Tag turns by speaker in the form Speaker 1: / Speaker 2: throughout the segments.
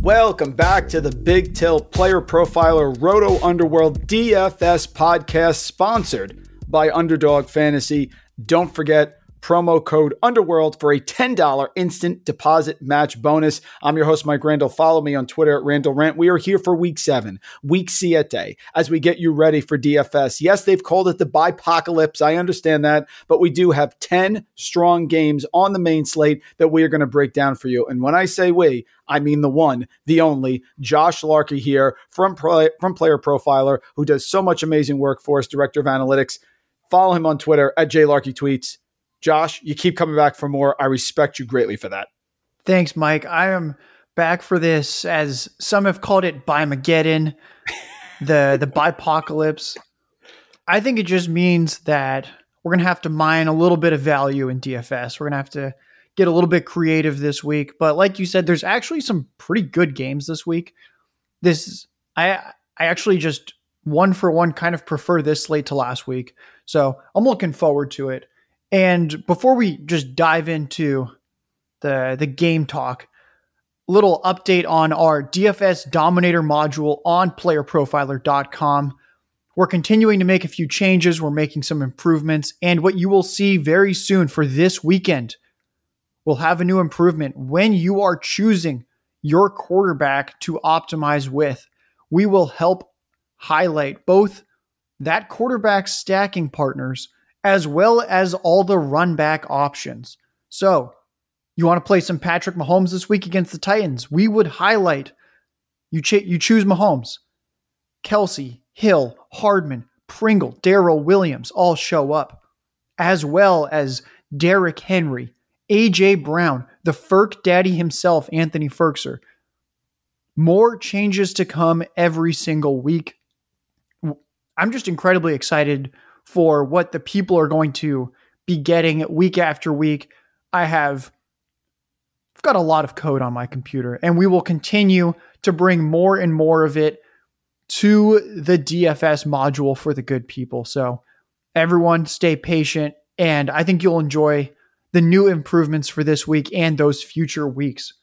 Speaker 1: Welcome back to the Big Tilt Player Profiler Roto Underworld DFS podcast, sponsored by Underdog Fantasy. Don't forget, promo code Underworld for a $10 instant deposit match bonus. I'm your host, Mike Randle. Follow me on Twitter at Randle Rant. We are here for week seven, week siete, as we get you ready for DFS. Yes, they've called it the bipocalypse. I understand that, but we do have 10 strong games on the main slate that we are going to break down for you. And when I say we, I mean the one, the only, Josh Larky here from, from Player Profiler, who does so much amazing work for us, Director of Analytics. Follow him on Twitter at JLarkyTweets. Josh, you keep coming back for more. I respect you greatly for that.
Speaker 2: Thanks, Mike. I am back for this, as some have called it, Bimageddon, the the bipocalypse. I think it just means that we're gonna have to mine a little bit of value in DFS. We're gonna have to get a little bit creative this week. But like you said, there's actually some pretty good games this week. This I I actually just one for one kind of prefer this slate to last week. So I'm looking forward to it. And before we just dive into the the game talk, little update on our DFS Dominator module on playerprofiler.com. We're continuing to make a few changes, we're making some improvements, and what you will see very soon for this weekend will have a new improvement when you are choosing your quarterback to optimize with. We will help highlight both that quarterback stacking partners as well as all the run back options. So, you want to play some Patrick Mahomes this week against the Titans? We would highlight you, ch- you choose Mahomes, Kelce, Hill, Hardman, Pringle, Darrel Williams all show up, as well as Derrick Henry, AJ Brown, the Ferk daddy himself, Anthony Firkser. More changes to come every single week. I'm just incredibly excited for what the people are going to be getting week after week. I have I've got a lot of code on my computer and we will continue to bring more and more of it to the DFS module for the good people. So everyone stay patient and I think you'll enjoy the new improvements for this week and those future weeks.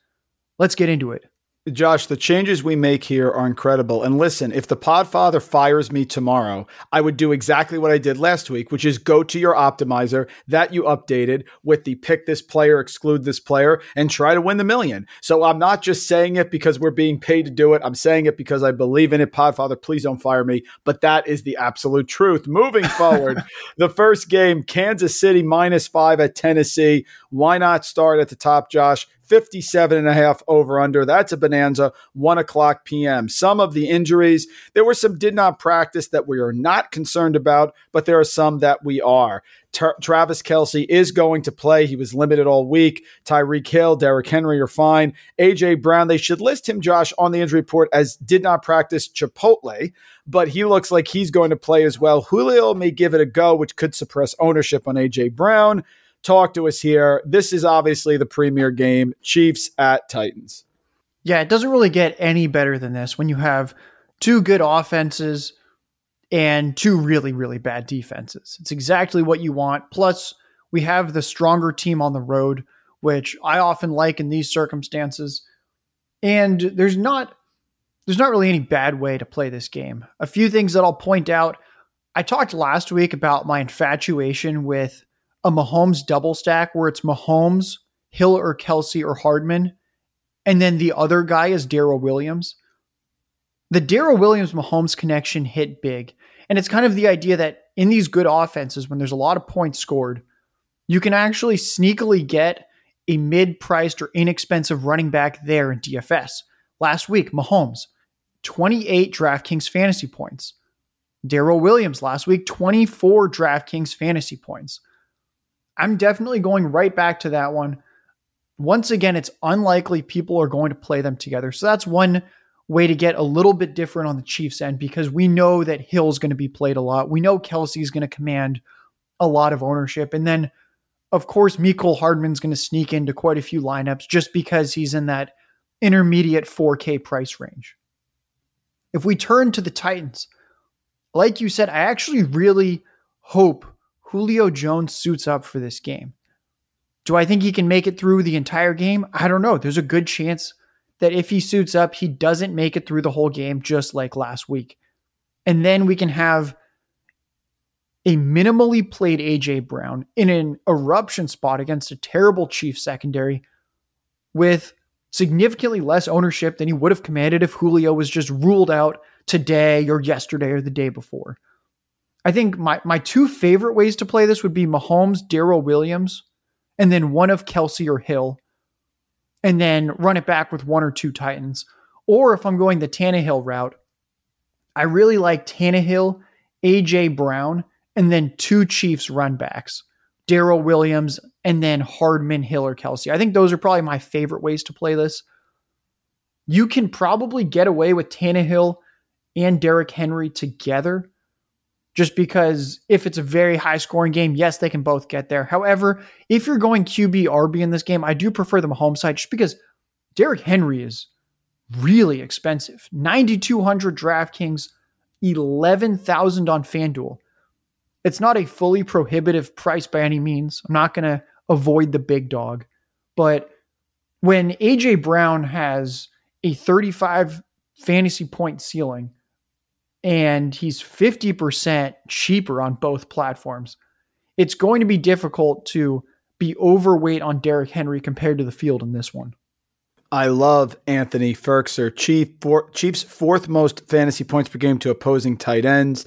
Speaker 2: Let's get into it.
Speaker 1: Josh, the changes we make here are incredible. And listen, if the Podfather fires me tomorrow, I would do exactly what I did last week, which is go to your optimizer that you updated with the pick this player, exclude this player, and try to win the million. So I'm not just saying it because we're being paid to do it. I'm saying it because I believe in it. Podfather, please don't fire me. But that is the absolute truth. Moving forward, the first game, Kansas City minus five at Tennessee. Why not start at the top, Josh? 57 and a half over under. That's a bonanza, 1 o'clock p.m. Some of the injuries, there were some did not practice that we are not concerned about, but there are some that we are. Tra- Travis Kelce is going to play. He was limited all week. Tyreek Hill, Derrick Henry are fine. AJ Brown, they should list him, Josh, on the injury report as did not practice Chipotle, but he looks like he's going to play as well. Julio may give it a go, which could suppress ownership on AJ Brown talk to us here. This is obviously the premier game Chiefs at Titans.
Speaker 2: Yeah, it doesn't really get any better than this when you have two good offenses and two really, really bad defenses. It's exactly what you want. Plus, we have the stronger team on the road, which I often like in these circumstances. And there's not there's not really any bad way to play this game. A few things that I'll point out. I talked last week about my infatuation with a Mahomes double stack where it's Mahomes, Hill or Kelce or Hardman, and then the other guy is Darrel Williams. The Darrel Williams Mahomes connection hit big. And it's kind of the idea that in these good offenses, when there's a lot of points scored, you can actually sneakily get a mid priced or inexpensive running back there in DFS. Last week, Mahomes, 28 DraftKings fantasy points. Darrel Williams last week, 24 DraftKings fantasy points. I'm definitely going right back to that one. Once again, it's unlikely people are going to play them together. So that's one way to get a little bit different on the Chiefs end because we know that Hill's going to be played a lot. We know Kelce's going to command a lot of ownership. And then, of course, Mecole Hardman's going to sneak into quite a few lineups just because he's in that intermediate 4K price range. If we turn to the Titans, like you said, I actually really hope Julio Jones suits up for this game. Do I think he can make it through the entire game? I don't know. There's a good chance that if he suits up, he doesn't make it through the whole game, just like last week. And then we can have a minimally played AJ Brown in an eruption spot against a terrible Chief secondary with significantly less ownership than he would have commanded if Julio was just ruled out today or yesterday or the day before. I think my, my two favorite ways to play this would be Mahomes, Darrel Williams, and then one of Kelce or Hill, and then run it back with one or two Titans. Or if I'm going the Tannehill route, I really like Tannehill, AJ Brown, and then two Chiefs run backs, Darrel Williams, and then Hardman, Hill, or Kelce. I think those are probably my favorite ways to play this. You can probably get away with Tannehill and Derrick Henry together just because if it's a very high scoring game, yes, they can both get there. However, if you're going QB RB in this game, I do prefer the Mahomes side just because Derrick Henry is really expensive. 9200 DraftKings, 11,000 on FanDuel. It's not a fully prohibitive price by any means. I'm not going to avoid the big dog, but when AJ Brown has a 35 fantasy point ceiling and he's 50% cheaper on both platforms. It's going to be difficult to be overweight on Derrick Henry compared to the field in this one.
Speaker 1: I love Anthony Firkser, Chief for, Chiefs' fourth most fantasy points per game to opposing tight ends.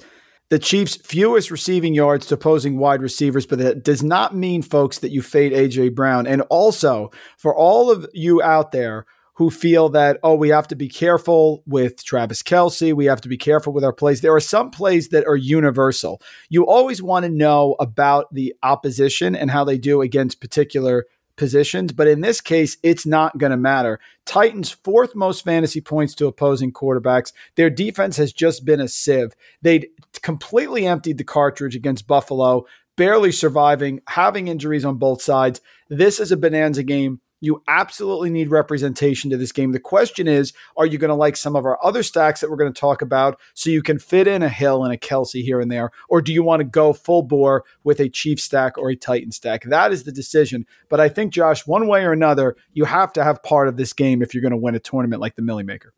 Speaker 1: The Chiefs' fewest receiving yards to opposing wide receivers, but that does not mean, folks, that you fade AJ Brown. And also, for all of you out there who feel that, oh, we have to be careful with Travis Kelce. We have to be careful with our plays. There are some plays that are universal. You always want to know about the opposition and how they do against particular positions. But in this case, it's not going to matter. Titans' fourth most fantasy points to opposing quarterbacks. Their defense has just been a sieve. They'd completely emptied the cartridge against Buffalo, barely surviving, having injuries on both sides. This is a bonanza game you absolutely need representation to this game. The question is, are you going to like some of our other stacks that we're going to talk about so you can fit in a Hill and a Kelce here and there? Or do you want to go full bore with a Chief stack or a Titan stack? That is the decision. But I think, Josh, one way or another, you have to have part of this game if you're going to win a tournament like the Millie Maker.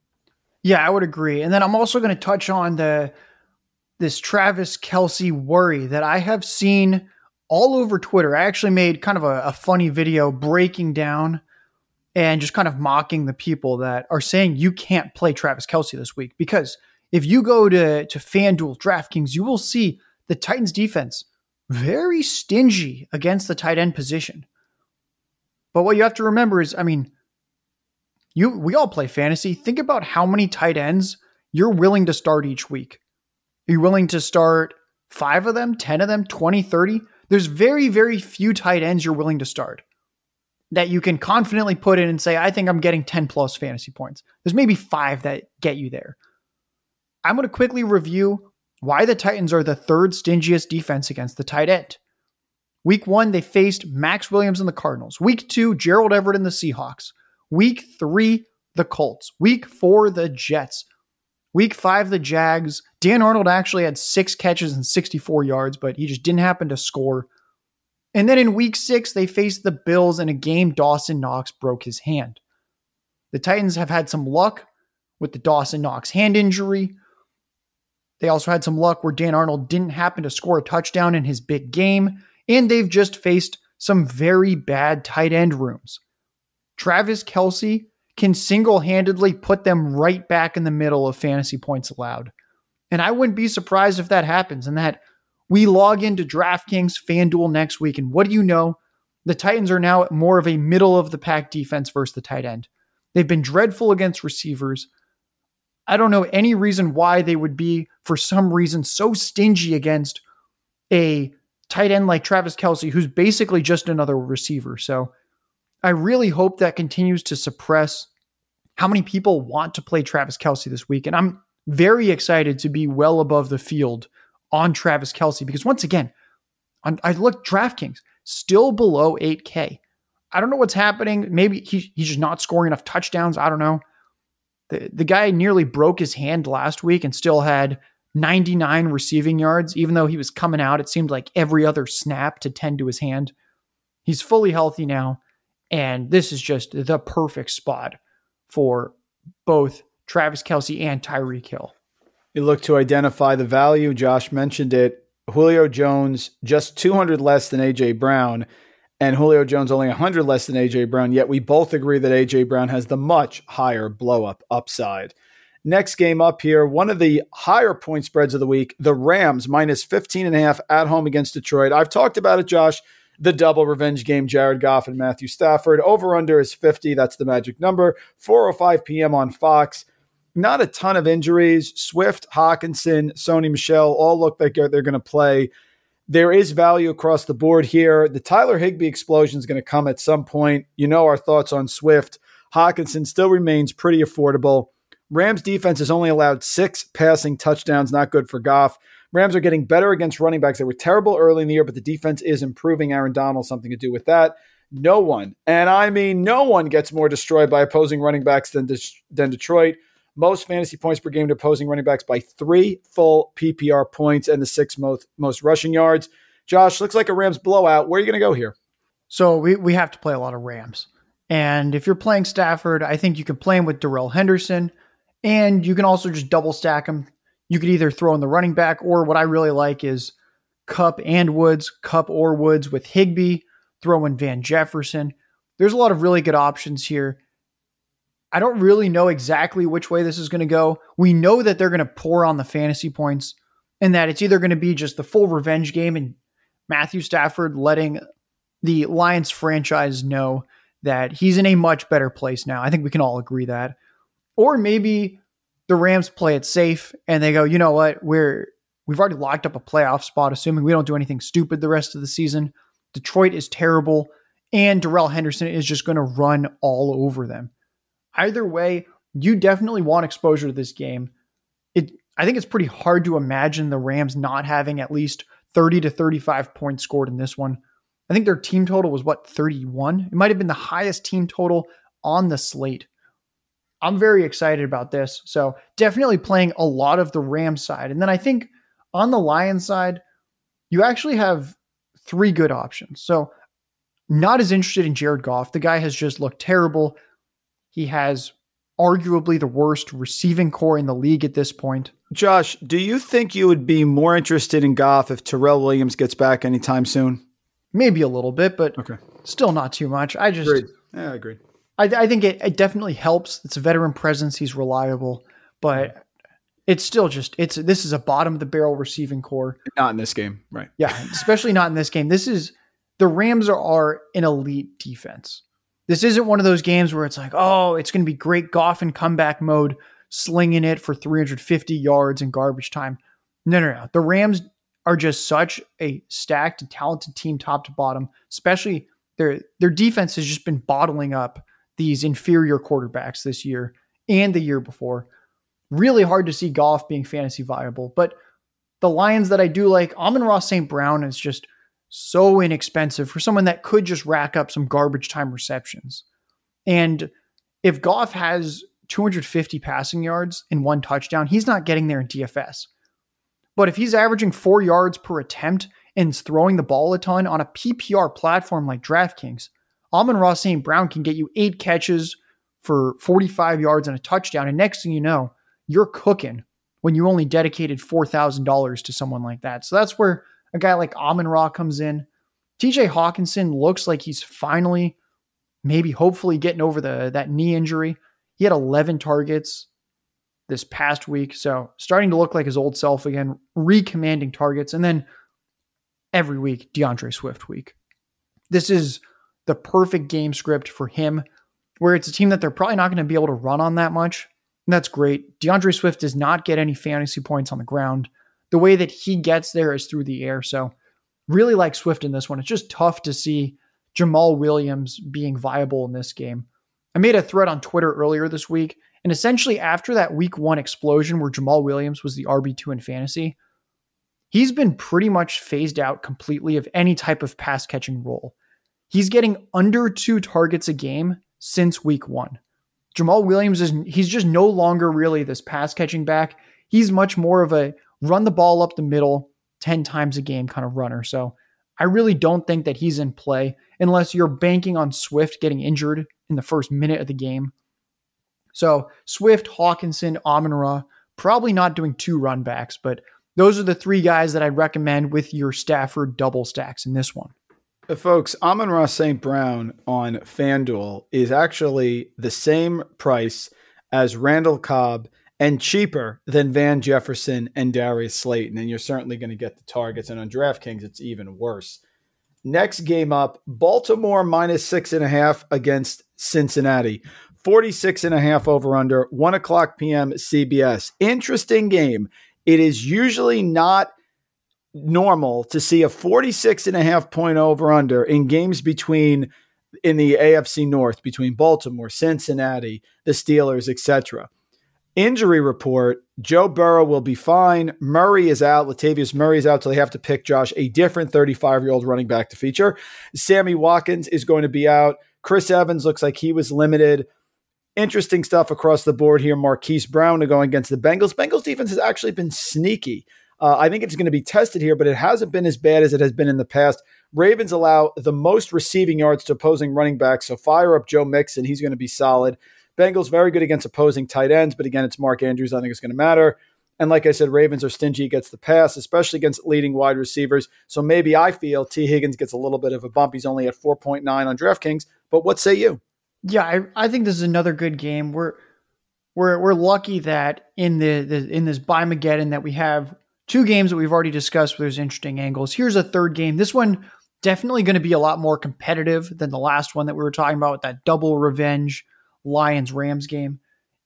Speaker 2: Yeah, I would agree. And then I'm also going to touch on the this Travis Kelce worry that I have seen all over Twitter. I actually made kind of a, a funny video breaking down and just kind of mocking the people that are saying you can't play Travis Kelce this week because if you go to to FanDuel, DraftKings, you will see the Titans defense very stingy against the tight end position. But what you have to remember is, I mean, you we all play fantasy. Think about how many tight ends you're willing to start each week. Are you willing to start 5 of them, 10 of them, 20, 30? There's very, very few tight ends you're willing to start that you can confidently put in and say, I think I'm getting 10 plus fantasy points. There's maybe five that get you there. I'm going to quickly review why the Titans are the third stingiest defense against the tight end. Week one, they faced Maxx Williams and the Cardinals. Week two, Gerald Everett and the Seahawks. Week three, the Colts. Week four, the Jets. Week five, the Jags. Dan Arnold actually had six catches and 64 yards, but he just didn't happen to score. And then in week six, they faced the Bills in a game Dawson Knox broke his hand. The Titans have had some luck with the Dawson Knox hand injury. They also had some luck where Dan Arnold didn't happen to score a touchdown in his big game. And they've just faced some very bad tight end rooms. Travis Kelce can single handedly put them right back in the middle of fantasy points allowed. And I wouldn't be surprised if that happens and that we log into DraftKings FanDuel next week. And what do you know? The Titans are now at more of a middle of the pack defense versus the tight end. They've been dreadful against receivers. I don't know any reason why they would be, for some reason, so stingy against a tight end like Travis Kelce, who's basically just another receiver. So I really hope that continues to suppress how many people want to play Travis Kelce this week. And I'm very excited to be well above the field on Travis Kelce because once again, on, I look DraftKings still below 8K. I don't know what's happening. Maybe he, he's just not scoring enough touchdowns. I don't know. The, the guy nearly broke his hand last week and still had 99 receiving yards, even though he was coming out. It seemed like every other snap to tend to his hand. He's fully healthy now. And this is just the perfect spot for both Travis Kelce and Tyreek Hill.
Speaker 1: You look to identify the value. Josh mentioned it. Julio Jones just 200 less than AJ Brown, and Julio Jones only 100 less than AJ Brown. Yet we both agree that AJ Brown has the much higher blow up upside. Next game up here, one of the higher point spreads of the week, the Rams minus 15 and a half at home against Detroit. I've talked about it, Josh. The double revenge game, Jared Goff and Matthew Stafford. Over under is 50. That's the magic number. 4:05 p.m. on Fox not a ton of injuries. Swift, Hockenson, Sony Michel all look like they're going to play. There is value across the board here. The Tyler Higbee explosion is going to come at some point. You know our thoughts on Swift. Hockenson still remains pretty affordable. Rams defense has only allowed six passing touchdowns, not good for Goff. Rams are getting better against running backs. They were terrible early in the year, but the defense is improving. Aaron Donald, something to do with that. No one, and I mean no one, gets more destroyed by opposing running backs than, than Detroit most fantasy points per game to opposing running backs by three full PPR points and the six most, most rushing yards. Josh, looks like a Rams blowout. Where are you going to go here?
Speaker 2: So we, we have to play a lot of Rams. And if you're playing Stafford, I think you can play him with Darrell Henderson. And you can also just double stack him. You could either throw in the running back, or what I really like is Kupp and Woods, Kupp or Woods with Higbee, throw in Van Jefferson. There's a lot of really good options here. I don't really know exactly which way this is going to go. We know that they're going to pour on the fantasy points and that it's either going to be just the full revenge game and Matthew Stafford letting the Lions franchise know that he's in a much better place now. I think we can all agree that. Or maybe the Rams play it safe and they go, "You know what? We're we've already locked up a playoff spot assuming we don't do anything stupid the rest of the season. Detroit is terrible and Darrell Henderson is just going to run all over them." Either way, you definitely want exposure to this game. It I think it's pretty hard to imagine the Rams not having at least 30 to 35 points scored in this one. I think their team total was what 31. It might have been the highest team total on the slate. I'm very excited about this. So, definitely playing a lot of the Rams side. And then I think on the Lions side, you actually have three good options. So, not as interested in Jared Goff. The guy has just looked terrible. He has arguably the worst receiving corps in the league at this point.
Speaker 1: Josh, do you think you would be more interested in Goff if Tyrell Williams gets back anytime soon?
Speaker 2: Maybe a little bit, but okay. still not too much. I just,
Speaker 1: agreed. yeah, I agree.
Speaker 2: I, I think it, it definitely helps. It's a veteran presence. He's reliable, but it's still just it's this is a bottom of the barrel receiving corps.
Speaker 1: Not in this game, right?
Speaker 2: Yeah, especially not in this game. This is the Rams are, are an elite defense. This isn't one of those games where it's like, oh, it's going to be great Goff in comeback mode, slinging it for 350 yards in garbage time. No, no, no. The Rams are just such a stacked and talented team, top to bottom. Especially their their defense has just been bottling up these inferior quarterbacks this year and the year before. Really hard to see Goff being fantasy viable, but the Lions that I do like, Amon-Ra St. Brown is just so inexpensive for someone that could just rack up some garbage time receptions. And if Goff has 250 passing yards and one touchdown, he's not getting there in DFS. But if he's averaging four yards per attempt and throwing the ball a ton on a PPR platform like DraftKings, Amon-Ra St. Brown can get you eight catches for 45 yards and a touchdown. And next thing you know, you're cooking when you only dedicated $4,000 to someone like that. So that's where a guy like Amon Ra comes in. TJ Hockenson looks like he's finally, maybe hopefully getting over the that knee injury. He had 11 targets this past week, so starting to look like his old self again, recommanding targets, and then every week D'Andre Swift week. This is the perfect game script for him, where it's a team that they're probably not going to be able to run on that much. And that's great. D'Andre Swift does not get any fantasy points on the ground. The way that he gets there is through the air. So, really like Swift in this one. It's just tough to see Jamaal Williams being viable in this game. I made a thread on Twitter earlier this week, and essentially after that week one explosion where Jamaal Williams was the RB2 in fantasy, he's been pretty much phased out completely of any type of pass catching role. He's getting under two targets a game since week one. Jamaal Williams is he's just no longer really this pass catching back. He's much more of a run the ball up the middle 10 times a game kind of runner. So I really don't think that he's in play unless you're banking on Swift getting injured in the first minute of the game. So Swift, Hockenson, Amon Ra, probably not doing two run backs, but those are the three guys that I'd recommend with your Stafford double stacks in this one.
Speaker 1: Uh, folks, Amon Ra St. Brown on FanDuel is actually the same price as Randall Cobb and cheaper than Van Jefferson and Darius Slayton. And you're certainly going to get the targets. And on DraftKings, it's even worse. Next game up, Baltimore minus six and a half against Cincinnati. 46 and a half over under, 1 o'clock p.m. CBS. Interesting game. It is usually not normal to see a 46 and a half point over under in games between in the AFC North between Baltimore, Cincinnati, the Steelers, etc. Injury report Joe Burrow will be fine. Murray is out. Latavius Murray is out, so they have to pick Josh, a different 35 year old running back to feature. Sammy Watkins is going to be out. Chris Evans looks like he was limited. Interesting stuff across the board here. Marquise Brown to go against the Bengals. Bengals defense has actually been sneaky. Uh, I think it's going to be tested here, but it hasn't been as bad as it has been in the past. Ravens allow the most receiving yards to opposing running backs, so fire up Joe Mixon. He's going to be solid. Bengals very good against opposing tight ends, but again, it's Mark Andrews. I think it's going to matter. And like I said, Ravens are stingy against the pass, especially against leading wide receivers. So maybe I feel Tee Higgins gets a little bit of a bump. He's only at 4.9 on DraftKings. But what say you?
Speaker 2: Yeah, I, I think this is another good game. We're we're we're lucky that in the, the in this Bimageddon that we have two games that we've already discussed where there's interesting angles. Here's a third game. This one definitely going to be a lot more competitive than the last one that we were talking about with that double revenge Lions Rams game.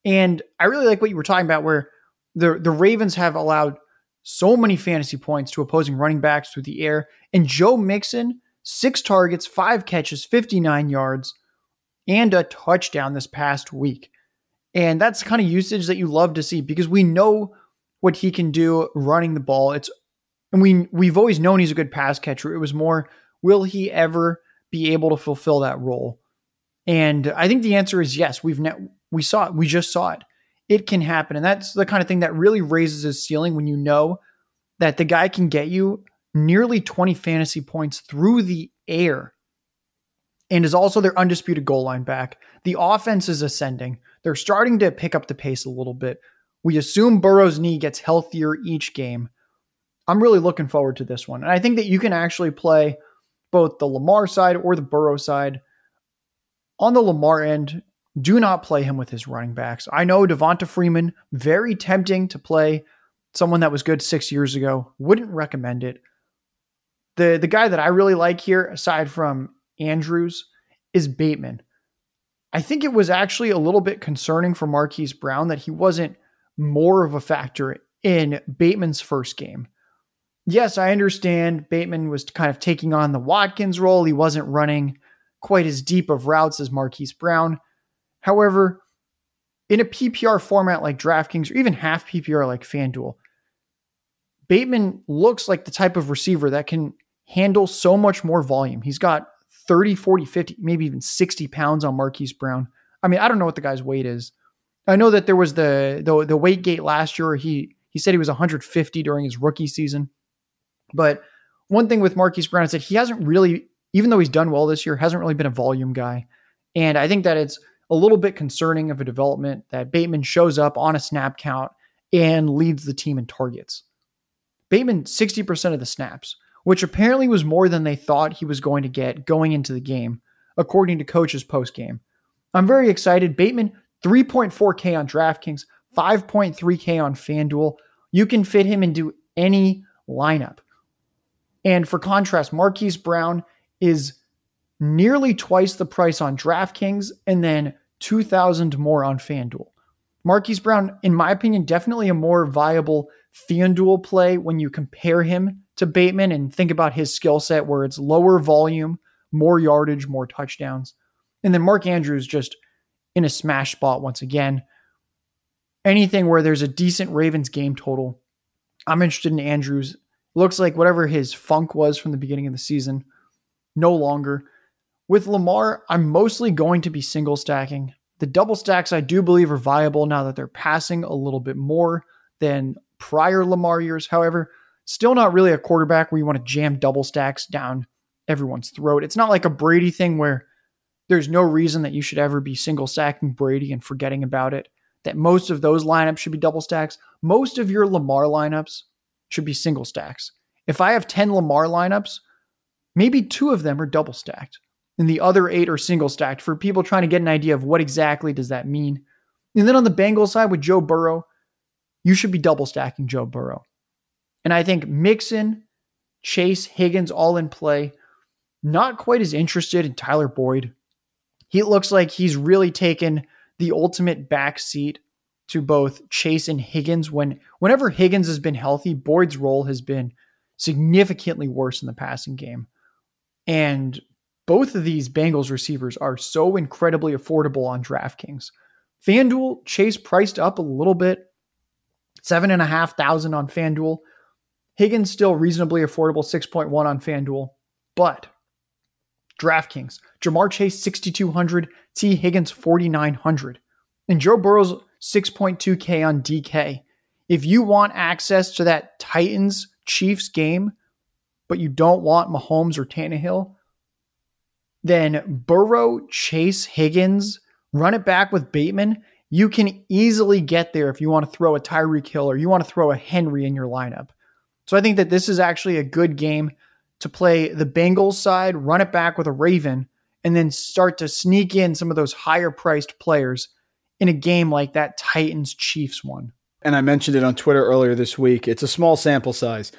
Speaker 2: And I really like what you were talking about where the the Ravens have allowed so many fantasy points to opposing running backs through the air. And Joe Mixon, six targets, five catches, 59 yards, and a touchdown this past week. And that's kind of usage that you love to see because we know what he can do running the ball. It's and we we've always known he's a good pass catcher. It was more will he ever be able to fulfill that role? And I think the answer is yes. We've ne- we saw it. We just saw it. It can happen, and that's the kind of thing that really raises his ceiling when you know that the guy can get you nearly 20 fantasy points through the air and is also their undisputed goal line back. The offense is ascending. They're starting to pick up the pace a little bit. We assume Burrow's knee gets healthier each game. I'm really looking forward to this one. And I think that you can actually play both the Lamar side or the Burrow side. On the Lamar end, do not play him with his running backs. I know Devonta Freeman, very tempting to play someone that was good six years ago. Wouldn't recommend it. The the guy that I really like here, aside from Andrews is Bateman. I think it was actually a little bit concerning for Marquise Brown that he wasn't more of a factor in Bateman's first game. Yes, I understand Bateman was kind of taking on the Watkins role. He wasn't running quite as deep of routes as Marquise Brown. However, in a PPR format like DraftKings or even half PPR like FanDuel, Bateman looks like the type of receiver that can handle so much more volume. He's got 30, 40, 50, maybe even 60 pounds on Marquise Brown. I mean, I don't know what the guy's weight is. I know that there was the the, the weight gate last year. He he said he was 150 during his rookie season. But one thing with Marquise Brown is that he hasn't really, even though he's done well this year, hasn't really been a volume guy. And I think that it's a little bit concerning of a development that Bateman shows up on a snap count and leads the team in targets. Bateman, 60% of the snaps which apparently was more than they thought he was going to get going into the game, according to coaches post game. I'm very excited. Bateman, 3.4K on DraftKings, 5.3K on FanDuel. You can fit him into any lineup. And for contrast, Marquise Brown is nearly twice the price on DraftKings, and then 2000 more on FanDuel. Marquise Brown, in my opinion, definitely a more viable FanDuel play when you compare him to Bateman and think about his skill set where it's lower volume, more yardage, more touchdowns. And then Mark Andrews just in a smash spot once again. Anything where there's a decent Ravens game total, I'm interested in Andrews. Looks like whatever his funk was from the beginning of the season, no longer. With Lamar, I'm mostly going to be single stacking. The double stacks I do believe are viable now that they're passing a little bit more than prior Lamar years. However, still not really a quarterback where you want to jam double stacks down everyone's throat. It's not like a Brady thing where there's no reason that you should ever be single stacking Brady and forgetting about it. That most of those lineups should be double stacks. Most of your Lamar lineups should be single stacks. If I have 10 Lamar lineups, maybe two of them are double stacked and the other eight are single stacked for people trying to get an idea of what exactly does that mean. And then on the Bengals side with Joe Burrow, you should be double stacking Joe Burrow. And I think Mixon, Chase, Higgins all in play. Not quite as interested in Tyler Boyd. He looks like he's really taken the ultimate backseat to both Chase and Higgins. When whenever Higgins has been healthy, Boyd's role has been significantly worse in the passing game. And both of these Bengals receivers are so incredibly affordable on DraftKings. FanDuel, Chase priced up a little bit, seven and a half thousand on FanDuel. Higgins still reasonably affordable, 6.1 on FanDuel. But DraftKings, Ja'Marr Chase 6,200, Tee Higgins 4,900, and Joe Burrow's 6.2K on DK. If you want access to that Titans Chiefs game, but you don't want Mahomes or Tannehill, then Burrow, Chase, Higgins, run it back with Bateman. You can easily get there if you want to throw a Tyreek Hill or you want to throw a Henry in your lineup. So I think that this is actually a good game to play the Bengals side, run it back with a Raven, and then start to sneak in some of those higher priced players in a game like that Titans Chiefs one.
Speaker 1: And I mentioned it on Twitter earlier this week. It's a small sample size.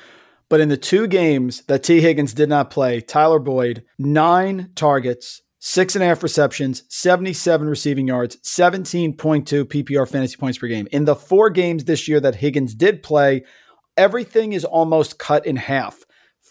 Speaker 1: But in the two games that Tee Higgins did not play, Tyler Boyd, nine targets, six and a half receptions, 77 receiving yards, 17.2 PPR fantasy points per game. In the four games this year that Higgins did play, everything is almost cut in half.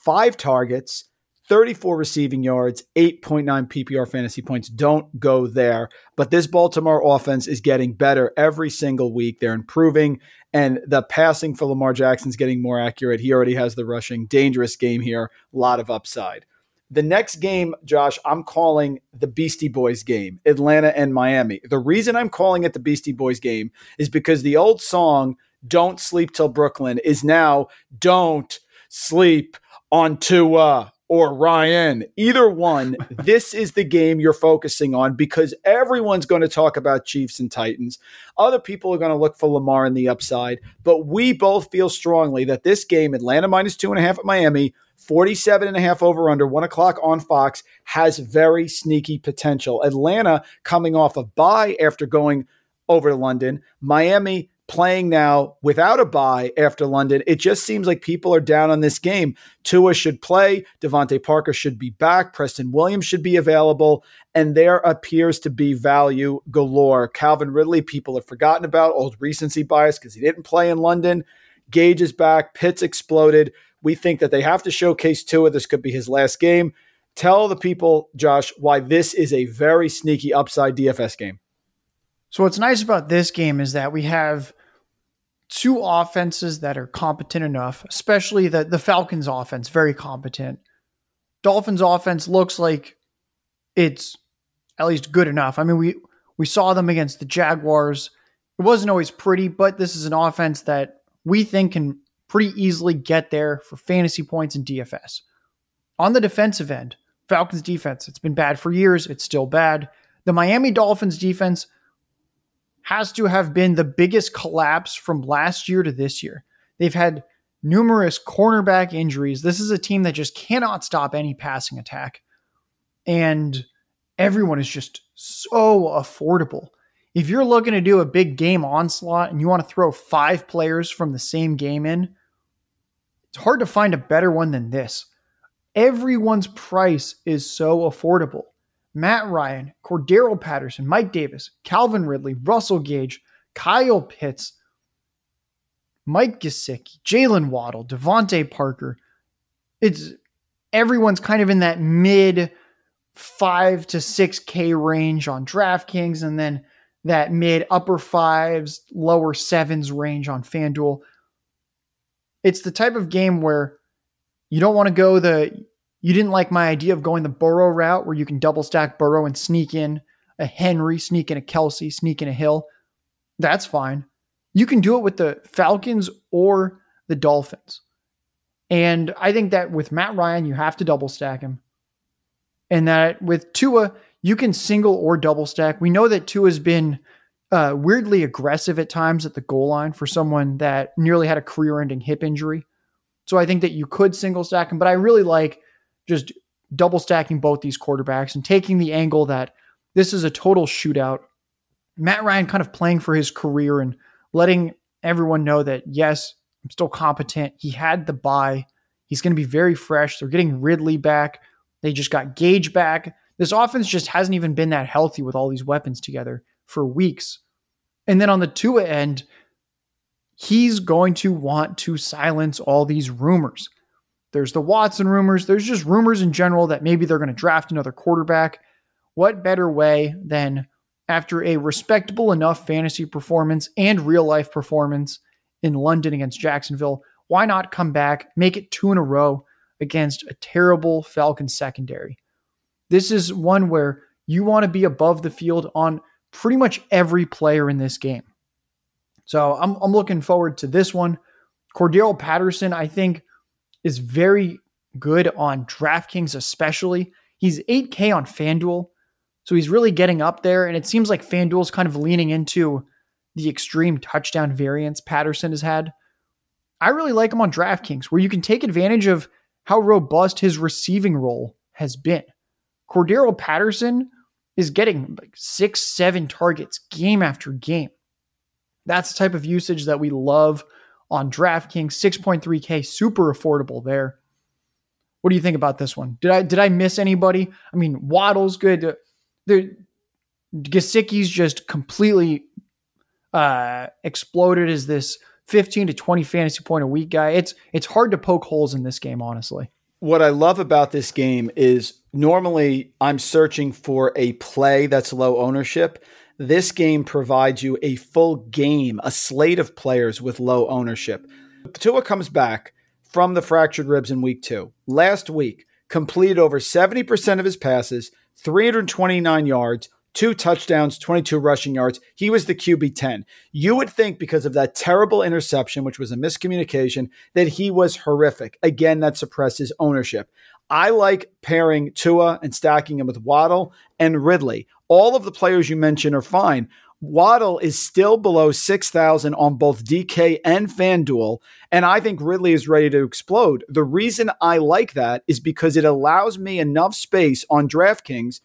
Speaker 1: Five targets, 34 receiving yards, 8.9 PPR fantasy points. Don't go there. But this Baltimore offense is getting better every single week. They're improving, and the passing for Lamar Jackson's getting more accurate. He already has the rushing. Dangerous game here, a lot of upside. The next game, Josh, I'm calling the Beastie Boys game, Atlanta and Miami. The reason I'm calling it the Beastie Boys game is because the old song, Don't Sleep Till Brooklyn, is now Don't Sleep on Tua uh, or Ryan, either one, this is the game you're focusing on because everyone's going to talk about Chiefs and Titans. Other people are going to look for Lamar in the upside, but we both feel strongly that this game, Atlanta minus two and a half at Miami, 47 and a half over under one o'clock on Fox, has very sneaky potential. Atlanta coming off a bye after going over to London, Miami playing now without a bye after London. It just seems like people are down on this game. Tua should play. DeVante Parker should be back. Preston Williams should be available. And there appears to be value galore. Calvin Ridley, people have forgotten about, old recency bias because he didn't play in London. Gage is back. Pitts exploded. We think that they have to showcase Tua. This could be his last game. Tell the people, Josh, why this is a very sneaky upside DFS game.
Speaker 2: So what's nice about this game is that we have two offenses that are competent enough, especially the the Falcons offense, very competent. Dolphins offense looks like it's at least good enough. I mean, we we saw them against the Jaguars. It wasn't always pretty, but this is an offense that we think can pretty easily get there for fantasy points and DFS. On the defensive end, Falcons defense, it's been bad for years, it's still bad. The Miami Dolphins defense has to have been the biggest collapse from last year to this year. They've had numerous cornerback injuries. This is a team that just cannot stop any passing attack. And everyone is just so affordable. If you're looking to do a big game onslaught and you want to throw five players from the same game in, it's hard to find a better one than this. everyone's price is so affordable. Matt Ryan, Cordarrelle Patterson, Mike Davis, Calvin Ridley, Russell Gage, Kyle Pitts, Mike Gesicki, Jaylen Waddle, DeVante Parker. It's everyone's kind of in that mid five to six K range on DraftKings, and then that mid upper fives, lower sevens range on FanDuel. It's the type of game where you don't want to go the you didn't like my idea of going the Burrow route where you can double stack Burrow and sneak in a Henry, sneak in a Kelce, sneak in a Hill. That's fine. You can do it with the Falcons or the Dolphins. And I think that with Matt Ryan, you have to double stack him. And that with Tua, you can single or double stack. We know that Tua's been uh, weirdly aggressive at times at the goal line for someone that nearly had a career ending hip injury. So I think that you could single stack him, but I really like just double stacking both these quarterbacks and taking the angle that this is a total shootout. Matt Ryan kind of playing for his career and letting everyone know that, yes, I'm still competent. He had the bye. He's going to be very fresh. They're getting Ridley back. They just got Gage back. This offense just hasn't even been that healthy with all these weapons together for weeks. And then on the Tua end, he's going to want to silence all these rumors. There's the Watson rumors. There's just rumors in general that maybe they're going to draft another quarterback. What better way than after a respectable enough fantasy performance and real life performance in London against Jacksonville? Why not come back, make it two in a row against a terrible Falcons secondary? This is one where you want to be above the field on pretty much every player in this game. So I'm, I'm looking forward to this one. Cordarrelle Patterson, I think, is very good on DraftKings, especially. He's 8K on FanDuel. So he's really getting up there. And it seems like FanDuel's kind of leaning into the extreme touchdown variance Patterson has had. I really like him on DraftKings, where you can take advantage of how robust his receiving role has been. Cordarrelle Patterson is getting like six, seven targets game after game. That's the type of usage that we love on DraftKings. 6.3K, super affordable there. What do you think about this one? Did I did I miss anybody? I mean, Waddle's good. The Gesicki's just completely uh, exploded as this 15 to 20 fantasy point a week guy. It's it's hard to poke holes in this game, honestly.
Speaker 1: What I love about this game is normally I'm searching for a play that's low ownership. This game provides you a full game, a slate of players with low ownership. Tua comes back from the fractured ribs in week two. Last week, completed over 70% of his passes, 329 yards, two touchdowns, 22 rushing yards. He was the QB 10. You would think because of that terrible interception, which was a miscommunication, that he was horrific. Again, that suppresses ownership. I like pairing Tua and stacking him with Waddle and Ridley. All of the players you mentioned are fine. Waddle is still below 6,000 on both DK and FanDuel, and I think Ridley is ready to explode. The reason I like that is because it allows me enough space on DraftKings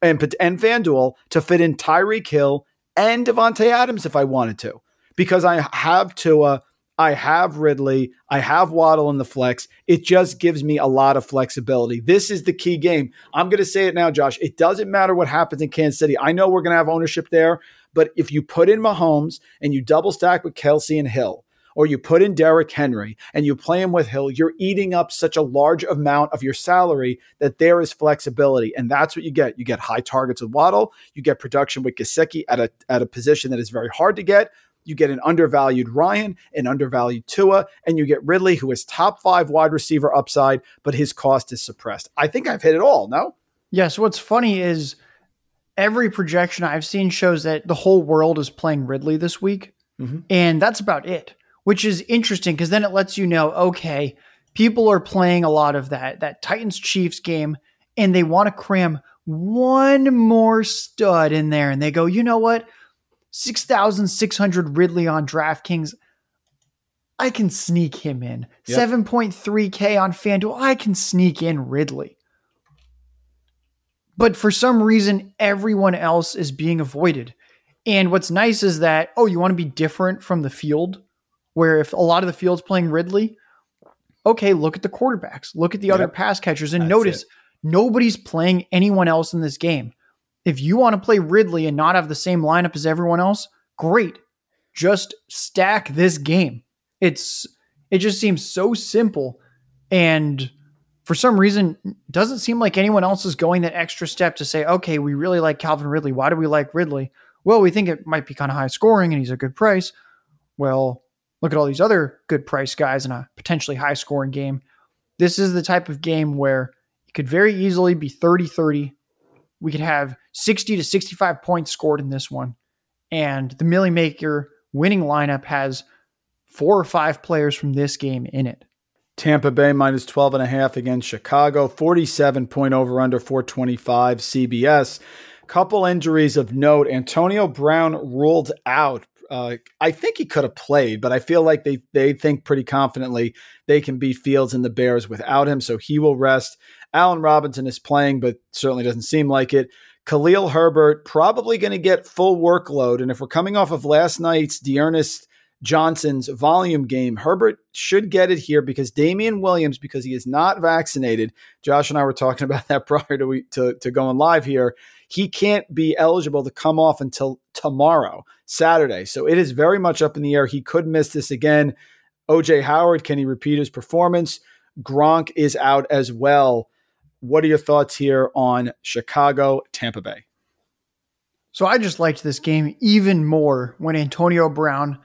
Speaker 1: and, and FanDuel to fit in Tyreek Hill and Davante Adams if I wanted to, because I have Tua I have Ridley. I have Waddle in the flex. It just gives me a lot of flexibility. This is the key game. I'm going to say it now, Josh. It doesn't matter what happens in Kansas City. I know we're going to have ownership there, but if you put in Mahomes and you double stack with Kelce and Hill, or you put in Derrick Henry and you play him with Hill, you're eating up such a large amount of your salary that there is flexibility. And that's what you get. You get high targets with Waddle, you get production with Gesicki at a, at a position that is very hard to get, you get an undervalued Ryan, an undervalued Tua, and you get Ridley, who is top five wide receiver upside, but his cost is suppressed. I think I've hit it all, no?
Speaker 2: Yes. What's funny is every projection I've seen shows that the whole world is playing Ridley this week. Mm-hmm. And that's about it, which is interesting because then it lets you know, okay, people are playing a lot of that, that Titans Chiefs game, and they want to cram one more stud in there. And they go, you know what? 6,600 Ridley on DraftKings. I can sneak him in. Yep. 7.3K on FanDuel. I can sneak in Ridley. But for some reason, everyone else is being avoided. And what's nice is that, oh, you want to be different from the field, where if a lot of the field's playing Ridley, okay, look at the quarterbacks, look at the yep. other pass catchers, and That's notice it. nobody's playing anyone else in this game. If you want to play Ridley and not have the same lineup as everyone else, great. Just stack this game. It's it just seems so simple and for some reason doesn't seem like anyone else is going that extra step to say, okay, we really like Calvin Ridley. Why do we like Ridley? Well, we think it might be kind of high scoring and he's a good price. Well, look at all these other good price guys in a potentially high scoring game. This is the type of game where it could very easily be 30 30. We could have 60 to 65 points scored in this one. And the Milly Maker winning lineup has four or five players from this game in it.
Speaker 1: Tampa Bay minus 12 and a half against Chicago, 47 point over under 425 CBS. Couple injuries of note. Antonio Brown ruled out. Uh, I think he could have played, but I feel like they they think pretty confidently they can beat Fields and the Bears without him, so he will rest. Allen Robinson is playing, but certainly doesn't seem like it. Khalil Herbert probably going to get full workload, and if we're coming off of last night's D'Ernest Johnson's volume game. Herbert should get it here because Damien Williams, because he is not vaccinated, Josh and I were talking about that prior to, to, to going live here. He can't be eligible to come off until tomorrow, Saturday. So it is very much up in the air. He could miss this again. OJ Howard, can he repeat his performance? Gronk is out as well. What are your thoughts here on Chicago, Tampa Bay?
Speaker 2: So I just liked this game even more when Antonio Brown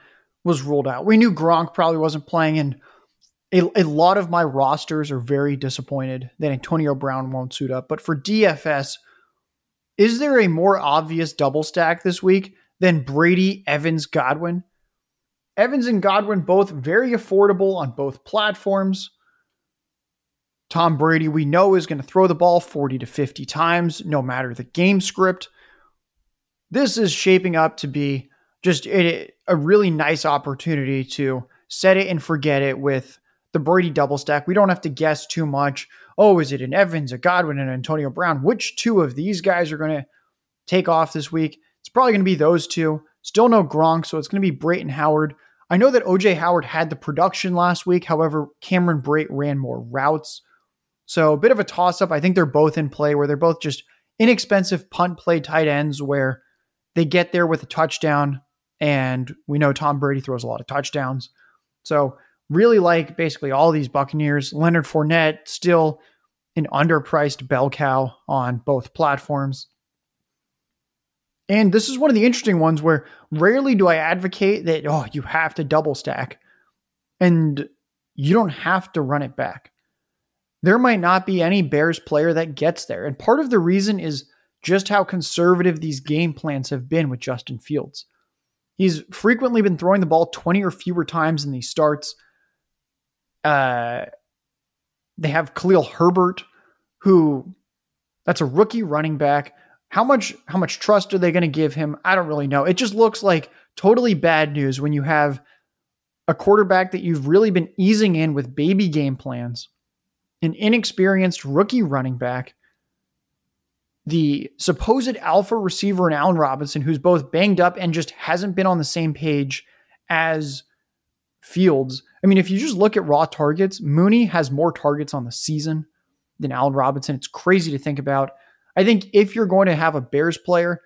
Speaker 2: was ruled out. We knew Gronk probably wasn't playing, and a, a lot of my rosters are very disappointed that Antonio Brown won't suit up. But for DFS, is there a more obvious double stack this week than Brady, Evans, Godwin? Evans and Godwin both very affordable on both platforms. Tom Brady, we know, is going to throw the ball 40 to 50 times, no matter the game script. This is shaping up to be just a, a really nice opportunity to set it and forget it with the Brady double stack. We don't have to guess too much. Oh, is it an Evans, a Godwin, and Antonio Brown? Which two of these guys are going to take off this week? It's probably going to be those two. Still no Gronk, so it's going to be Brate and Howard. I know that OJ Howard had the production last week. However, Cameron Brate ran more routes. So a bit of a toss up. I think they're both in play where they're both just inexpensive punt play tight ends where they get there with a touchdown and we know Tom Brady throws a lot of touchdowns. So, really like basically all these Buccaneers. Leonard Fournette still an underpriced bell cow on both platforms. And this is one of the interesting ones where rarely do I advocate that, oh, you have to double stack and you don't have to run it back. There might not be any Bears player that gets there. And part of the reason is just how conservative these game plans have been with Justin Fields. He's frequently been throwing the ball 20 or fewer times in these starts. Uh, they have Khalil Herbert, who that's a rookie running back. How much how much trust are they going to give him? I don't really know. It just looks like totally bad news when you have a quarterback that you've really been easing in with baby game plans, an inexperienced rookie running back the supposed alpha receiver in Allen Robinson, who's both banged up and just hasn't been on the same page as Fields. I mean, if you just look at raw targets, Mooney has more targets on the season than Allen Robinson. It's crazy to think about. I think if you're going to have a Bears player,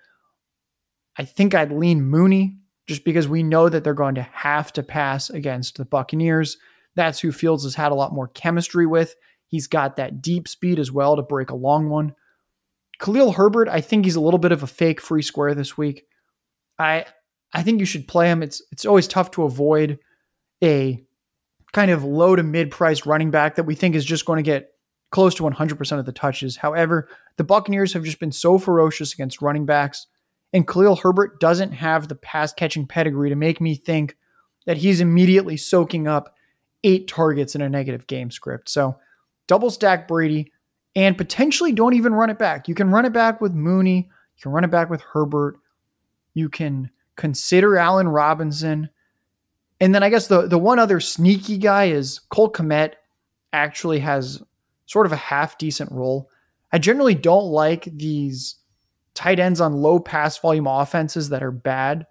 Speaker 2: I think I'd lean Mooney just because we know that they're going to have to pass against the Buccaneers. That's who Fields has had a lot more chemistry with. He's got that deep speed as well to break a long one. Khalil Herbert, I think he's a little bit of a fake free square this week. I I think you should play him. It's it's always tough to avoid a kind of low to mid priced running back that we think is just going to get close to 100% of the touches. However, the Buccaneers have just been so ferocious against running backs, and Khalil Herbert doesn't have the pass catching pedigree to make me think that he's immediately soaking up eight targets in a negative game script. So, double stack Brady and potentially don't even run it back. You can run it back with Mooney, you can run it back with Herbert, you can consider Allen Robinson. And then I guess the the one other sneaky guy is Cole Kmet actually has sort of a half decent role. I generally don't like these tight ends on low pass volume offenses that are bad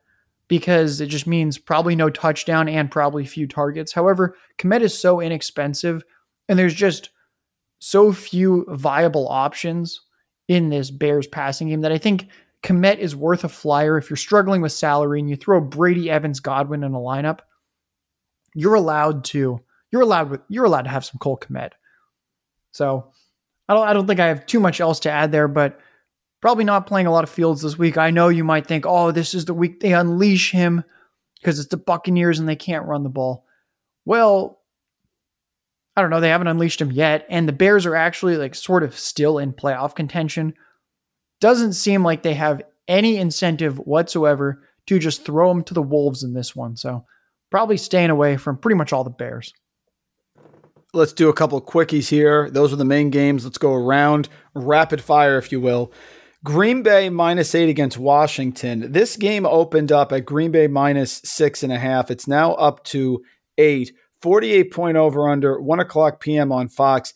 Speaker 2: because it just means probably no touchdown and probably few targets. However, Kmet is so inexpensive And there's just so few viable options in this Bears passing game that I think Kmet is worth a flyer. If you're struggling with salary and you throw Brady Evans Godwin in a lineup, you're allowed to you're allowed with, you're allowed to have some Cole Kmet. So I don't I don't think I have too much else to add there, but probably not playing a lot of fields this week. I know you might think, oh, this is the week they unleash him because it's the Buccaneers and they can't run the ball. Well, I don't know. They haven't unleashed him yet. And the Bears are actually like sort of still in playoff contention. Doesn't seem like they have any incentive whatsoever to just throw him to the Wolves in this one. So probably staying away from pretty much all the Bears.
Speaker 1: Let's do a couple quickies here. Those are the main games. Let's go around rapid fire, if you will. Green Bay minus eight against Washington. This game opened up at Green Bay minus six and a half. It's now up to eight. 48 point over under, 1 o'clock p.m. on Fox.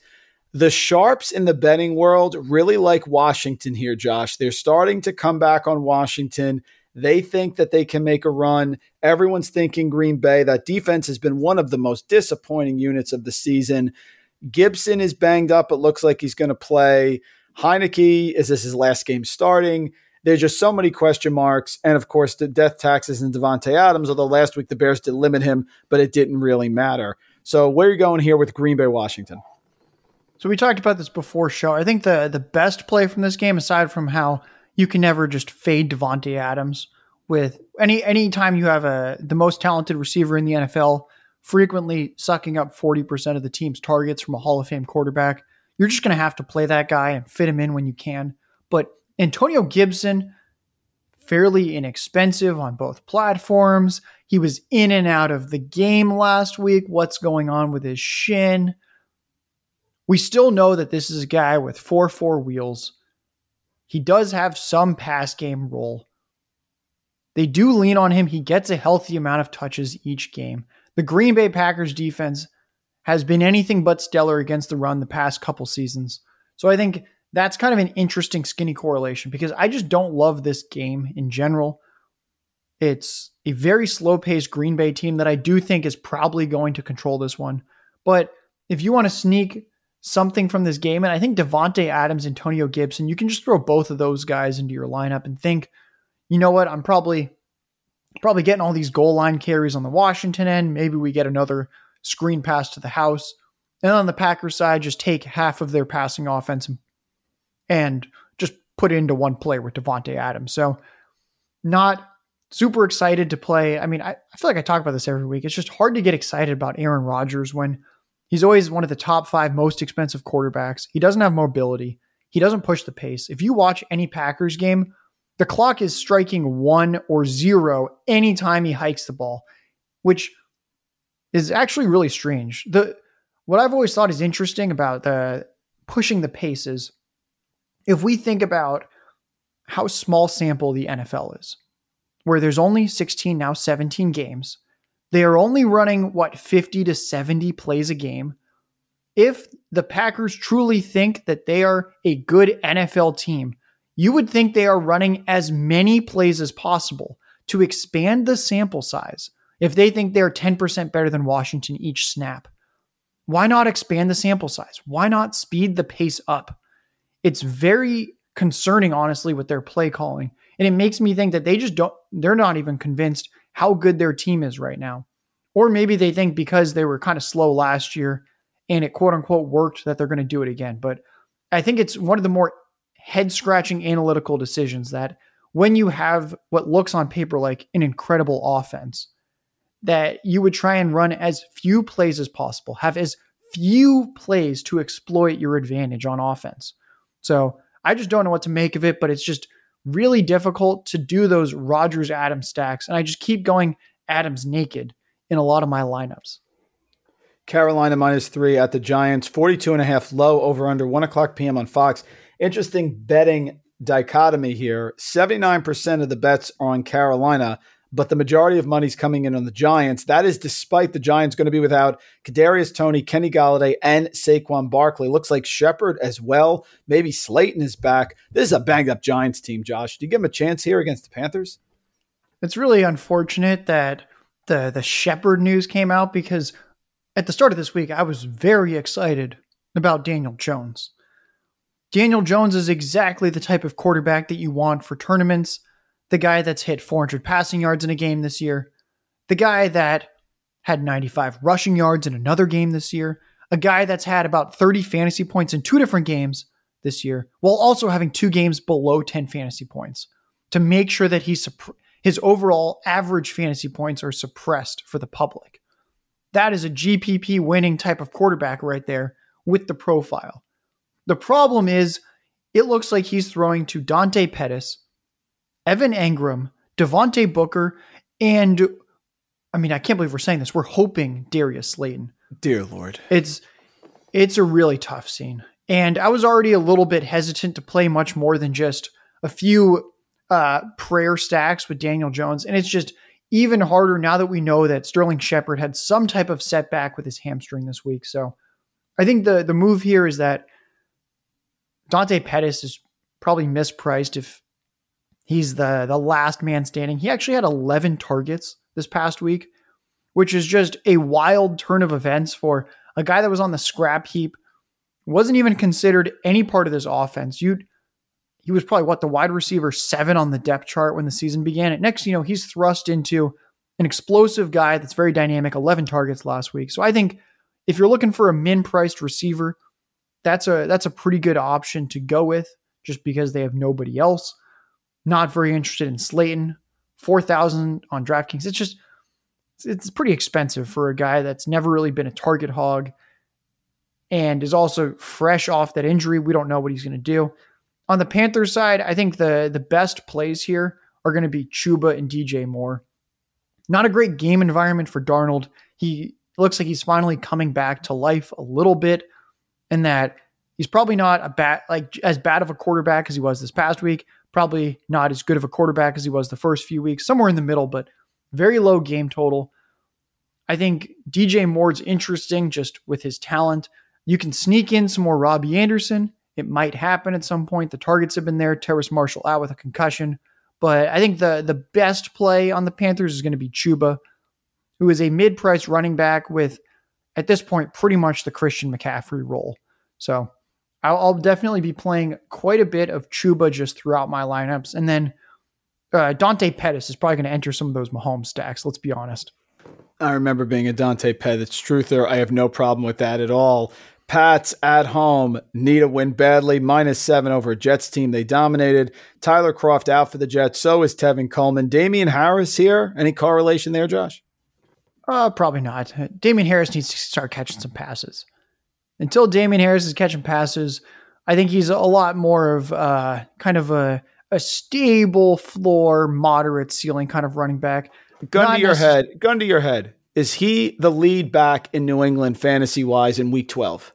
Speaker 1: The sharps in the betting world really like Washington here, Josh. They're starting to come back on Washington. They think that they can make a run. Everyone's thinking Green Bay. That defense has been one of the most disappointing units of the season. Gibson is banged up. It looks like he's going to play. Heinicke, is this his last game starting? There's just so many question marks. And of course, the death taxes and Davante Adams, although last week the Bears did limit him, but it didn't really matter. So where are you going here with Green Bay, Washington?
Speaker 2: So we talked about this before show. I think the the best play from this game, aside from how you can never just fade Davante Adams with any any time you have a the most talented receiver in the NFL frequently sucking up 40% of the team's targets from a Hall of Fame quarterback, you're just going to have to play that guy and fit him in when you can. But Antonio Gibson, fairly inexpensive on both platforms. He was in and out of the game last week. What's going on with his shin? We still know that this is a guy with 4 4 wheels. He does have some pass game role. They do lean on him. He gets a healthy amount of touches each game. The Green Bay Packers defense has been anything but stellar against the run the past couple seasons. So I think that's kind of an interesting skinny correlation because I just don't love this game in general. It's a very slow paced Green Bay team that I do think is probably going to control this one. But if you want to sneak something from this game, and I think Davante Adams, Antonio Gibson, you can just throw both of those guys into your lineup and think, you know what, I'm probably probably getting all these goal line carries on the Washington end. Maybe we get another screen pass to the house. And on the Packers side, just take half of their passing offense and just put it into one player with Davante Adams. So not super excited to play. I mean, I, I feel like I talk about this every week. It's just hard to get excited about Aaron Rodgers when he's always one of the top five most expensive quarterbacks. He doesn't have mobility. He doesn't push the pace. If you watch any Packers game, the clock is striking one or zero anytime he hikes the ball, which is actually really strange. The what I've always thought is interesting about the pushing the pace is if we think about how small sample the NFL is, where there's only 16, now 17 games, they are only running what 50 to 70 plays a game. If the Packers truly think that they are a good NFL team, you would think they are running as many plays as possible to expand the sample size. If they think they're 10% better than Washington each snap, why not expand the sample size? Why not speed the pace up? it's very concerning, honestly, with their play calling. And it makes me think that they just don't, they're not even convinced how good their team is right now. Or maybe they think because they were kind of slow last year and it quote unquote worked that they're going to do it again. But I think it's one of the more head scratching analytical decisions that when you have what looks on paper like an incredible offense, that you would try and run as few plays as possible, have as few plays to exploit your advantage on offense. So I just don't know what to make of it, but it's just really difficult to do those Rodgers Adams stacks. And I just keep going Adams naked in a lot of my lineups.
Speaker 1: Carolina minus three at the Giants, 42 and a half low over under 1 o'clock p.m. on Fox. Interesting betting dichotomy here. 79% of the bets are on Carolina, but the majority of money's coming in on the Giants. That is despite the Giants going to be without Kadarius Toney, Kenny Golladay, and Saquon Barkley. Looks like Shepard as well. Maybe Slayton is back. This is a banged up Giants team, Josh. Do you give them a chance here against the Panthers?
Speaker 2: It's really unfortunate that the the Shepard news came out because at the start of this week, I was very excited about Daniel Jones. Daniel Jones is exactly the type of quarterback that you want for tournaments. The guy that's hit 400 passing yards in a game this year. The guy that had 95 rushing yards in another game this year. A guy that's had about 30 fantasy points in two different games this year, while also having two games below 10 fantasy points to make sure that he's his overall average fantasy points are suppressed for the public. That is a GPP winning type of quarterback right there with the profile. The problem is, it looks like he's throwing to Dante Pettis, Evan Engram, Devontae Booker, and I mean, I can't believe we're saying this. We're hoping Darius Slayton.
Speaker 1: Dear Lord.
Speaker 2: It's it's a really tough scene. And I was already a little bit hesitant to play much more than just a few uh, prayer stacks with Daniel Jones. And it's just even harder now that we know that Sterling Shepard had some type of setback with his hamstring this week. So I think the the move here is that Dante Pettis is probably mispriced if he's the the last man standing. He actually had 11 targets this past week, which is just a wild turn of events for a guy that was on the scrap heap, wasn't even considered any part of this offense. You he was probably what the wide receiver seven on the depth chart when the season began. And next, you know, he's thrust into an explosive guy that's very dynamic, 11 targets last week. So I think if you're looking for a min priced receiver, that's a that's a pretty good option to go with just because they have nobody else. Not very interested in Slayton. 4000 on DraftKings. It's just it's pretty expensive for a guy that's never really been a target hog and is also fresh off that injury. We don't know what he's going to do. On the Panthers side, I think the the best plays here are going to be Chuba and DJ Moore. Not a great game environment for Darnold. He looks like he's finally coming back to life a little bit, and that he's probably not a bad like as bad of a quarterback as he was this past week. Probably not as good of a quarterback as he was the first few weeks. Somewhere in the middle, but very low game total. I think DJ Moore's interesting just with his talent. You can sneak in some more Robbie Anderson. It might happen at some point. The targets have been there. Terrace Marshall out with a concussion. But I think the the best play on the Panthers is going to be Chuba, who is a mid-priced running back with, at this point, pretty much the Christian McCaffrey role. So I'll, I'll definitely be playing quite a bit of Chuba just throughout my lineups. And then uh, Dante Pettis is probably going to enter some of those Mahomes stacks. Let's be honest.
Speaker 1: I remember being a Dante Pettis truther. I have no problem with that at all. Pats at home need a win badly. Minus seven over a Jets team. They dominated. Tyler Kroft out for the Jets. So is Tevin Coleman. Damien Harris here. Any correlation there, Josh?
Speaker 2: Uh, probably not. Damien Harris needs to start catching some passes. Until Damien Harris is catching passes, I think he's a lot more of uh, kind of a, a stable floor, moderate ceiling kind of running back.
Speaker 1: Gun not to your necess- head. Gun to your head. Is he the lead back in New England fantasy wise in week 12?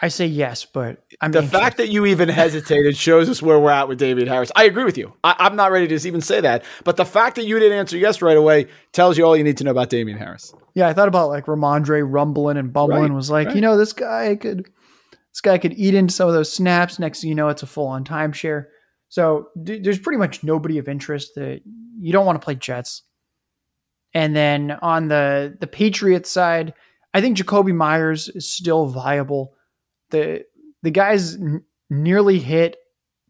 Speaker 2: I say yes, but
Speaker 1: I'm the fact that you even hesitated shows us where we're at with David Harris. I agree with you. I, am not ready to even say that, but the fact that you didn't answer yes right away tells you all you need to know about Damien Harris.
Speaker 2: Yeah, I thought about like Rhamondre rumbling and bumbling. Right, was like, right. you know, this guy could, this guy could eat into some of those snaps. Next thing you know, it's a full on timeshare. So d- there's pretty much nobody of interest that you don't want to play Jets. And then on the the Patriots side, I think Jakobi Meyers is still viable the the guys n- nearly hit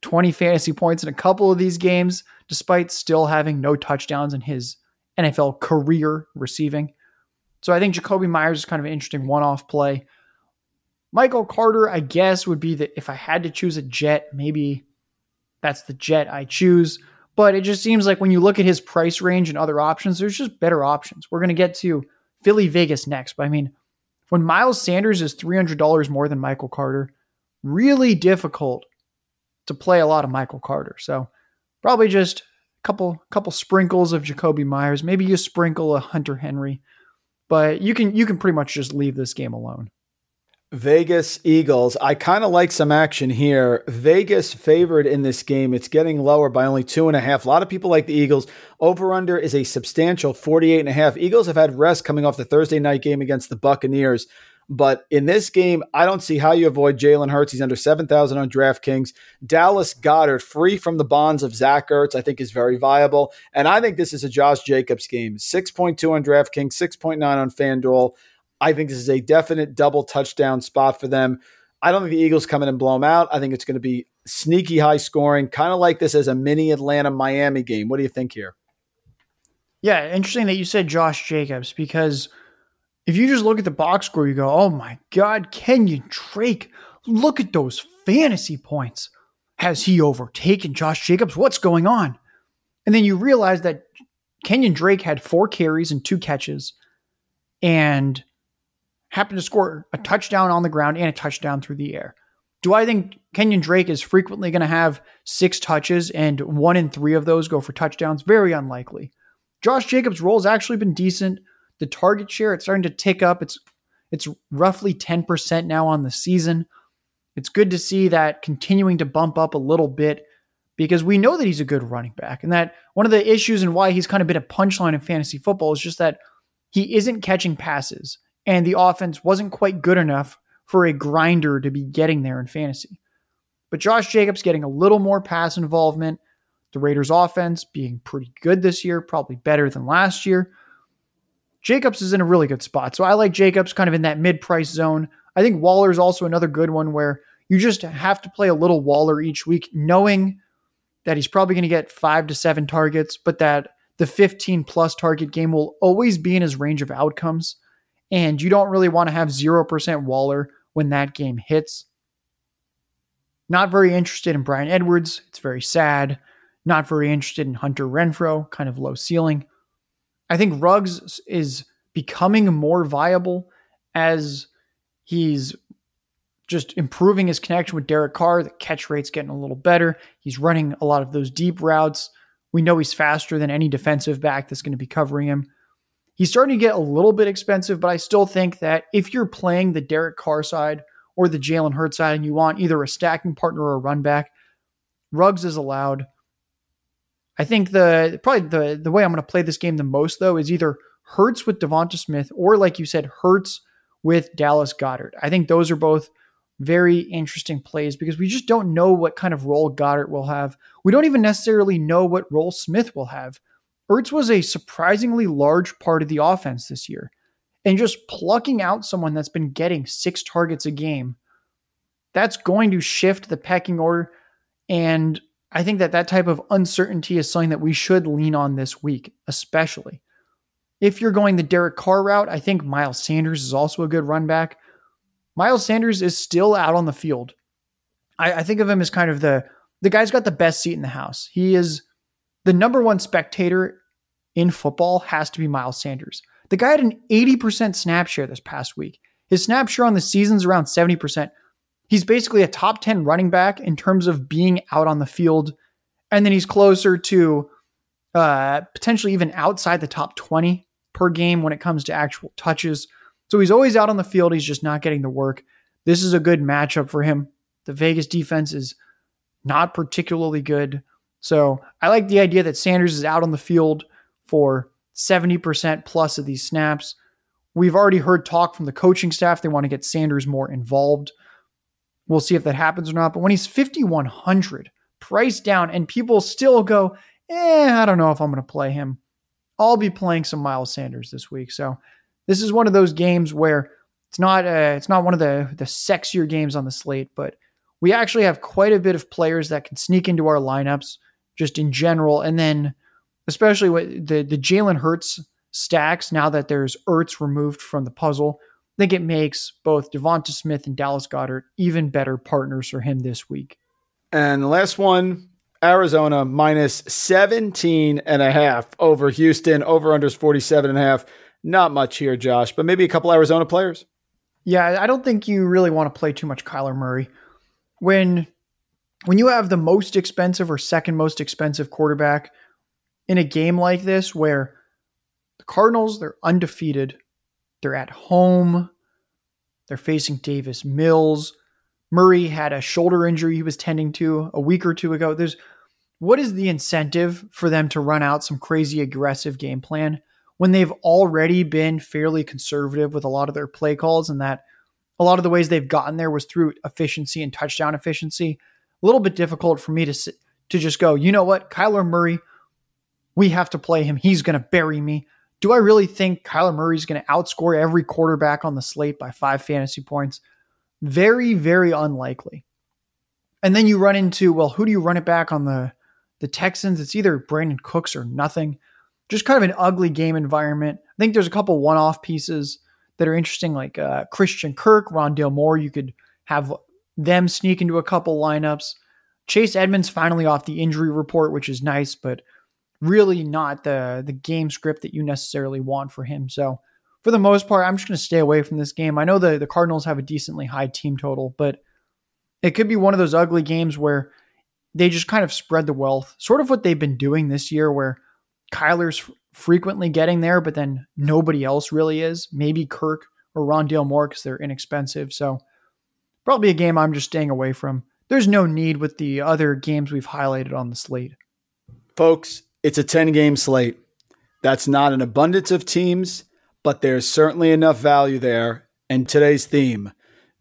Speaker 2: 20 fantasy points in a couple of these games, despite still having no touchdowns in his NFL career receiving. So I think Jakobi Meyers is kind of an interesting one-off play. Michael Carter, I guess, would be that if I had to choose a jet, maybe that's the jet I choose. But it just seems like when you look at his price range and other options, there's just better options. We're going to get to Philly Vegas next, but I mean, when Miles Sanders is $300 more than Michael Carter, really difficult to play a lot of Michael Carter. So probably just a couple couple sprinkles of Jakobi Meyers, maybe you sprinkle a Hunter Henry, but you can you can pretty much just leave this game alone.
Speaker 1: Vegas Eagles. I kind of like some action here. Vegas favored in this game. It's getting lower by only two and a half. A lot of people like the Eagles. Over under is a substantial 48 and a half. Eagles have had rest coming off the Thursday night game against the Buccaneers. But in this game, I don't see how you avoid Jalen Hurts. He's under 7,000 on DraftKings. Dallas Goedert, free from the bonds of Zach Ertz, I think is very viable. And I think this is a Josh Jacobs game. 6.2 on DraftKings, 6.9 on FanDuel. I think this is a definite double touchdown spot for them. I don't think the Eagles come in and blow them out. I think it's going to be sneaky high scoring, kind of like this as a mini Atlanta Miami game. What do you think here?
Speaker 2: Yeah, interesting that you said Josh Jacobs because if you just look at the box score, you go, oh my God, Kenyon Drake, look at those fantasy points. Has he overtaken Josh Jacobs? What's going on? And then you realize that Kenyon Drake had four carries and two catches and happened to score a touchdown on the ground and a touchdown through the air. Do I think Kenyon Drake is frequently going to have six touches and one in three of those go for touchdowns? Very unlikely. Josh Jacobs' role has actually been decent. The target share it's starting to tick up. It's it's roughly 10% now on the season. It's good to see that continuing to bump up a little bit because we know that he's a good running back and that one of the issues and why he's kind of been a punchline in fantasy football is just that he isn't catching passes and the offense wasn't quite good enough for a grinder to be getting there in fantasy. But Josh Jacobs getting a little more pass involvement, the Raiders offense being pretty good this year, probably better than last year. Jacobs is in a really good spot. So I like Jacobs kind of in that mid price zone. I think Waller is also another good one where you just have to play a little Waller each week, knowing that he's probably going to get five to seven targets, but that the 15 plus target game will always be in his range of outcomes. And you don't really want to have 0% Waller when that game hits. Not very interested in Bryan Edwards. It's very sad. Not very interested in Hunter Renfrow, kind of low ceiling. I think Ruggs is becoming more viable as he's just improving his connection with Derek Carr. The catch rate's getting a little better. He's running a lot of those deep routes. We know he's faster than any defensive back that's going to be covering him. He's starting to get a little bit expensive, but I still think that if you're playing the Derek Carr side or the Jalen Hurts side and you want either a stacking partner or a run back, Ruggs is allowed. I think the probably the the way I'm going to play this game the most though is either Hurts with Devonta Smith or like you said Hurts with Dallas Goedert. I think those are both very interesting plays because we just don't know what kind of role Goedert will have. We don't even necessarily know what role Smith will have. Ertz was a surprisingly large part of the offense this year. And just plucking out someone that's been getting six targets a game, that's going to shift the pecking order. And I think that that type of uncertainty is something that we should lean on this week, especially. If you're going the Derek Carr route, I think Miles Sanders is also a good run back. Miles Sanders is still out on the field. I, I think of him as kind of the the guy's got the best seat in the house. He is the number one spectator in football has to be Miles Sanders. The guy had an 80% snap share this past week. His snap share on the season's around 70%. He's basically a top 10 running back in terms of being out on the field. And then he's closer to uh, potentially even outside the top 20 per game when it comes to actual touches. So he's always out on the field. He's just not getting the work. This is a good matchup for him. The Vegas defense is not particularly good. So I like the idea that Sanders is out on the field for 70% plus of these snaps. We've already heard talk from the coaching staff. They want to get Sanders more involved. We'll see if that happens or not. But when he's 5,100, price down, and people still go, eh, I don't know if I'm going to play him. I'll be playing some Miles Sanders this week. So this is one of those games where it's not uh, it's not one of the the sexier games on the slate, but we actually have quite a bit of players that can sneak into our lineups just in general, and then especially with the the Jalen Hurts stacks now that there's Ertz removed from the puzzle. I think it makes both Devonta Smith and Dallas Goedert even better partners for him this week.
Speaker 1: And the last one, Arizona minus 17 and a half over Houston, over unders 47 and a half. Not much here, Josh, but maybe a couple Arizona players.
Speaker 2: Yeah, I don't think you really want to play too much Kyler Murray. When when you have the most expensive or second most expensive quarterback in a game like this where the Cardinals, they're undefeated, they're at home, they're facing Davis Mills. Murray had a shoulder injury he was tending to a week or two ago. There's what is the incentive for them to run out some crazy aggressive game plan when they've already been fairly conservative with a lot of their play calls and that a lot of the ways they've gotten there was through efficiency and touchdown efficiency. A little bit difficult for me to to just go, you know what, Kyler Murray, we have to play him. He's going to bury me. Do I really think Kyler Murray is going to outscore every quarterback on the slate by five fantasy points? Very, very unlikely. And then you run into, well, who do you run it back on the the Texans? It's either Brandin Cooks or nothing. Just kind of an ugly game environment. I think there's a couple one-off pieces that are interesting, like uh, Christian Kirk, Rondale Moore. You could have them sneak into a couple lineups. Chase Edmonds finally off the injury report, which is nice, but really not the the game script that you necessarily want for him. So for the most part, I'm just going to stay away from this game. I know the the Cardinals have a decently high team total, but it could be one of those ugly games where they just kind of spread the wealth, sort of what they've been doing this year, where Kyler's frequently getting there, but then nobody else really is. Maybe Kirk or Rondale Moore because they're inexpensive. So probably a game I'm just staying away from. There's no need with the other games we've highlighted on the slate.
Speaker 1: Folks, it's a 10 game slate. That's not an abundance of teams, but there's certainly enough value there. And today's theme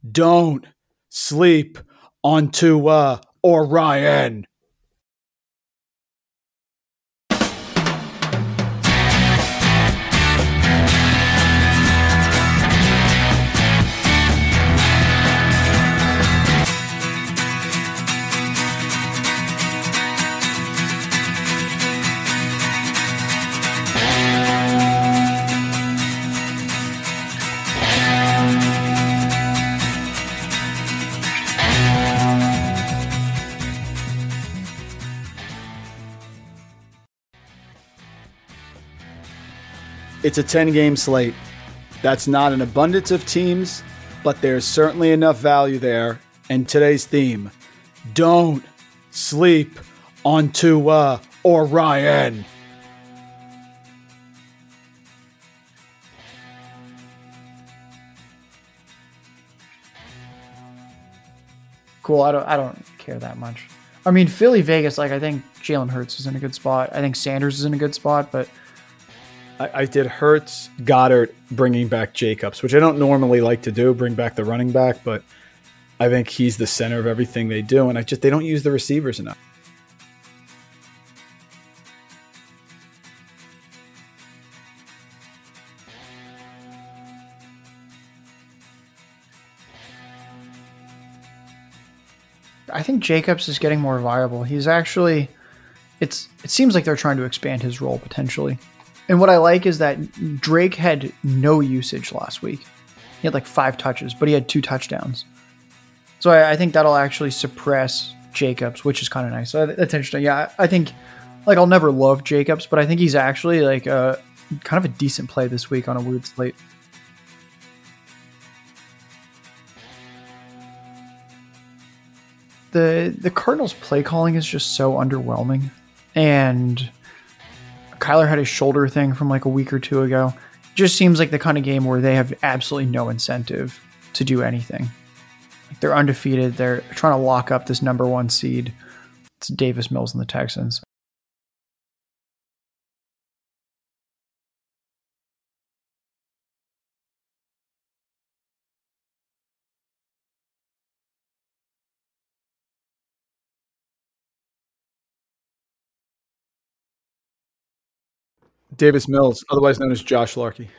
Speaker 1: don't sleep on Tua or Ryan. It's a 10 game slate. That's not an abundance of teams, but there's certainly enough value there. And today's theme don't sleep on Tua or Ryan.
Speaker 2: Cool. I don't. I don't care that much. I mean, Philly, Vegas. Like, I think Jalen Hurts is in a good spot. I think Sanders is in a good spot, but
Speaker 1: I, I did Hurts, Goedert, bringing back Jacobs, which I don't normally like to do, bring back the running back, but I think he's the center of everything they do, and I just they don't use the receivers enough.
Speaker 2: I think Jacobs is getting more viable. He's actually it's it seems like they're trying to expand his role potentially. And what I like is that Drake had no usage last week. He had like five touches, but he had two touchdowns. So I, I think that'll actually suppress Jacobs, which is kind of nice. So that's interesting. Yeah, I think like I'll never love Jacobs, but I think he's actually like a kind of a decent play this week on a weird slate. The the Cardinals play calling is just so underwhelming. And Kyler had a shoulder thing from like a week or two ago. Just seems like the kind of game where they have absolutely no incentive to do anything. Like they're undefeated. They're trying to lock up this number one seed. It's Davis Mills and the Texans.
Speaker 1: Davis Mills, otherwise known as Josh Larky.